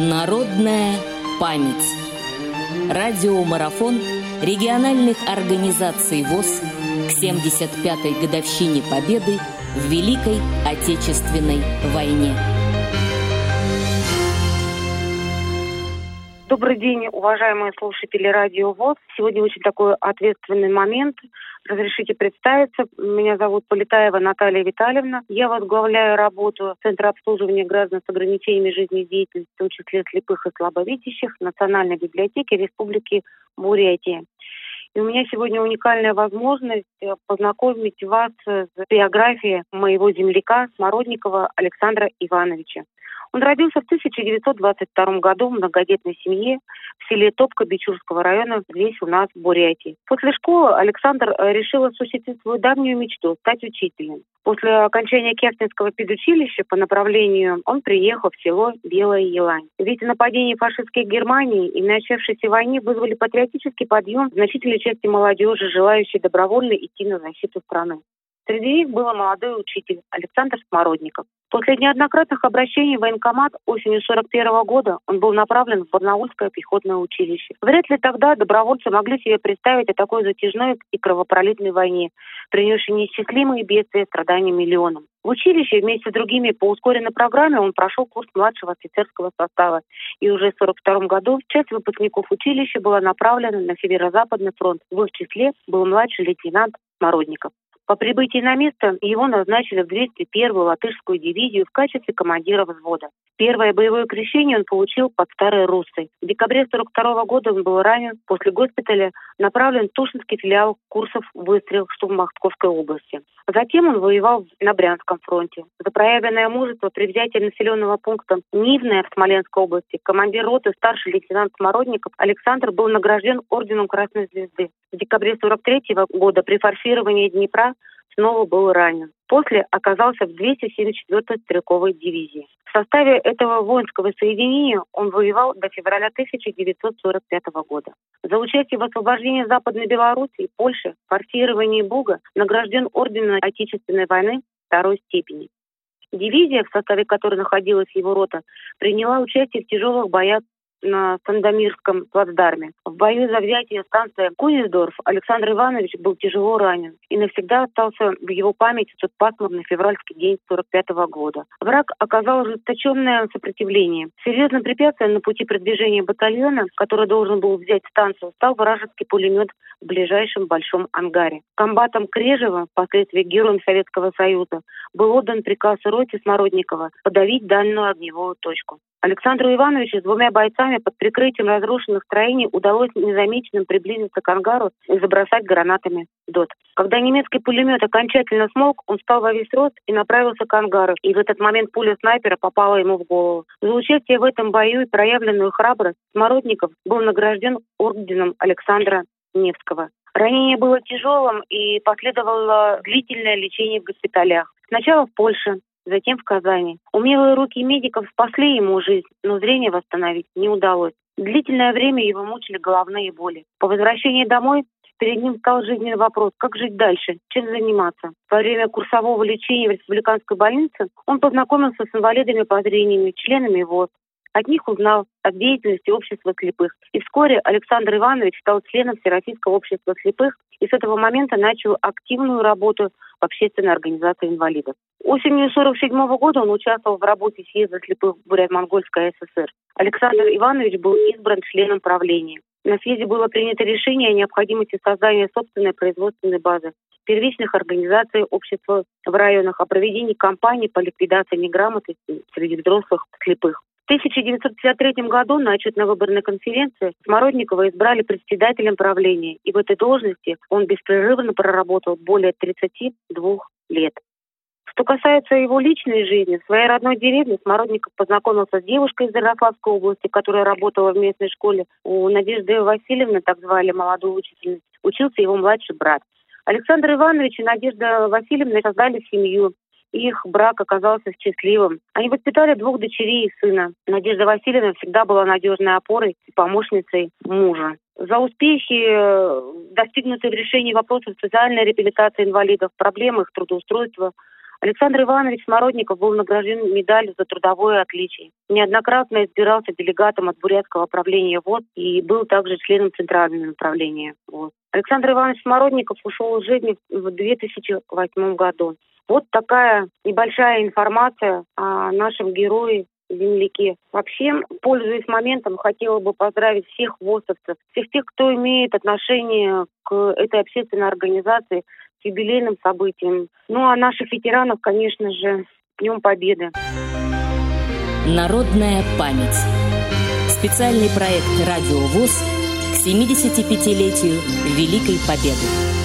Народная память. Радиомарафон региональных организаций ВОЗ к 75-й годовщине Победы в Великой Отечественной войне. Добрый день, уважаемые слушатели Радио ВОЗ. Сегодня очень такой ответственный момент. Разрешите представиться. Меня зовут Полетаева Наталья Витальевна. Я возглавляю работу Центра обслуживания граждан с ограничениями жизнедеятельности, в том числе слепых и слабовидящих, Национальной библиотеки Республики Бурятия. И у меня сегодня уникальная возможность познакомить вас с биографией моего земляка Смородникова Александра Ивановича. Он родился в 1922 году в многодетной семье в селе Топка Бичурского района, здесь у нас, в Бурятии. После школы Александр э, решил осуществить свою давнюю мечту – стать учителем. После окончания Керченского педучилища по направлению он приехал в село Белая Елань. Ведь нападение фашистской Германии и начавшейся войне вызвали патриотический подъем значительной части молодежи, желающей добровольно идти на защиту страны. Среди них был молодой учитель Александр Смородников. После неоднократных обращений в военкомат осенью 41 года он был направлен в Барнаульское пехотное училище. Вряд ли тогда добровольцы могли себе представить о такой затяжной и кровопролитной войне, принесшей неисчислимые бедствия и страдания миллионам. В училище вместе с другими по ускоренной программе он прошел курс младшего офицерского состава. И уже в 1942 году часть выпускников училища была направлена на Северо-Западный фронт. В их числе был младший лейтенант Смородников. По прибытии на место его назначили в 201-ю латышскую дивизию в качестве командира взвода. Первое боевое крещение он получил под Старой Руссой. В декабре 42 года он был ранен. После госпиталя направлен в Тушинский филиал курсов выстрел штурм Московской области. Затем он воевал на Брянском фронте. За проявленное мужество при взятии населенного пункта Нивная в Смоленской области командир роты старший лейтенант Смородников Александр был награжден орденом Красной Звезды. В декабре 43 года при форсировании Днепра снова был ранен. После оказался в 274-й стрелковой дивизии. В составе этого воинского соединения он воевал до февраля 1945 года. За участие в освобождении Западной Беларуси и Польши, форсировании Буга награжден орденом Отечественной войны второй степени. Дивизия, в составе которой находилась его рота, приняла участие в тяжелых боях на Сандомирском плацдарме. В бою за взятие станции Кузнецдорф Александр Иванович был тяжело ранен и навсегда остался в его памяти тот пасмурный февральский день 45 -го года. Враг оказал ожесточенное сопротивление. Серьезным препятствием на пути продвижения батальона, который должен был взять станцию, стал вражеский пулемет в ближайшем большом ангаре. Комбатом Крежева, впоследствии героем Советского Союза, был отдан приказ роте Смородникова подавить данную огневую точку. Александру Ивановичу с двумя бойцами под прикрытием разрушенных строений удалось незамеченным приблизиться к ангару и забросать гранатами ДОТ. Когда немецкий пулемет окончательно смолк, он встал во весь рост и направился к ангару. И в этот момент пуля снайпера попала ему в голову. За участие в этом бою и проявленную храбрость Смородников был награжден орденом Александра Невского. Ранение было тяжелым и последовало длительное лечение в госпиталях. Сначала в Польше, затем в Казани. Умелые руки медиков спасли ему жизнь, но зрение восстановить не удалось. Длительное время его мучили головные боли. По возвращении домой перед ним стал жизненный вопрос, как жить дальше, чем заниматься. Во время курсового лечения в республиканской больнице он познакомился с инвалидами по зрению, членами ВОЗ. От них узнал о деятельности общества слепых. И вскоре Александр Иванович стал членом Всероссийского общества слепых и с этого момента начал активную работу общественной организации инвалидов. Осенью 1947 года он участвовал в работе съезда слепых Бурят-Монгольской ССР. Александр Иванович был избран членом правления. На съезде было принято решение о необходимости создания собственной производственной базы первичных организаций общества в районах, о проведении кампании по ликвидации неграмотности среди взрослых слепых. В 1953 году на отчетно-выборной конференции Смородникова избрали председателем правления, и в этой должности он беспрерывно проработал более 32 лет. Что касается его личной жизни, в своей родной деревне Смородников познакомился с девушкой из Ярославской области, которая работала в местной школе. У Надежды Васильевны, так звали молодую учительницу, учился его младший брат. Александр Иванович и Надежда Васильевна создали семью. Их брак оказался счастливым. Они воспитали двух дочерей и сына. Надежда Васильевна всегда была надежной опорой и помощницей мужа. За успехи, э, достигнутые в решении вопросов социальной реабилитации инвалидов, проблем их трудоустройства, Александр Иванович Смородников был награжден медалью за трудовое отличие. Неоднократно избирался делегатом от Бурятского правления ВОЗ и был также членом Центрального направления ВОЗ. Александр Иванович Смородников ушел из жизни в 2008 году. Вот такая небольшая информация о нашем герое земляке. Вообще, пользуясь моментом, хотела бы поздравить всех ВОСовцев, всех тех, кто имеет отношение к этой общественной организации, к юбилейным событиям. Ну, а наших ветеранов, конечно же, Днем Победы. Народная память. Специальный проект «Радио ВОЗ» к 75-летию Великой Победы.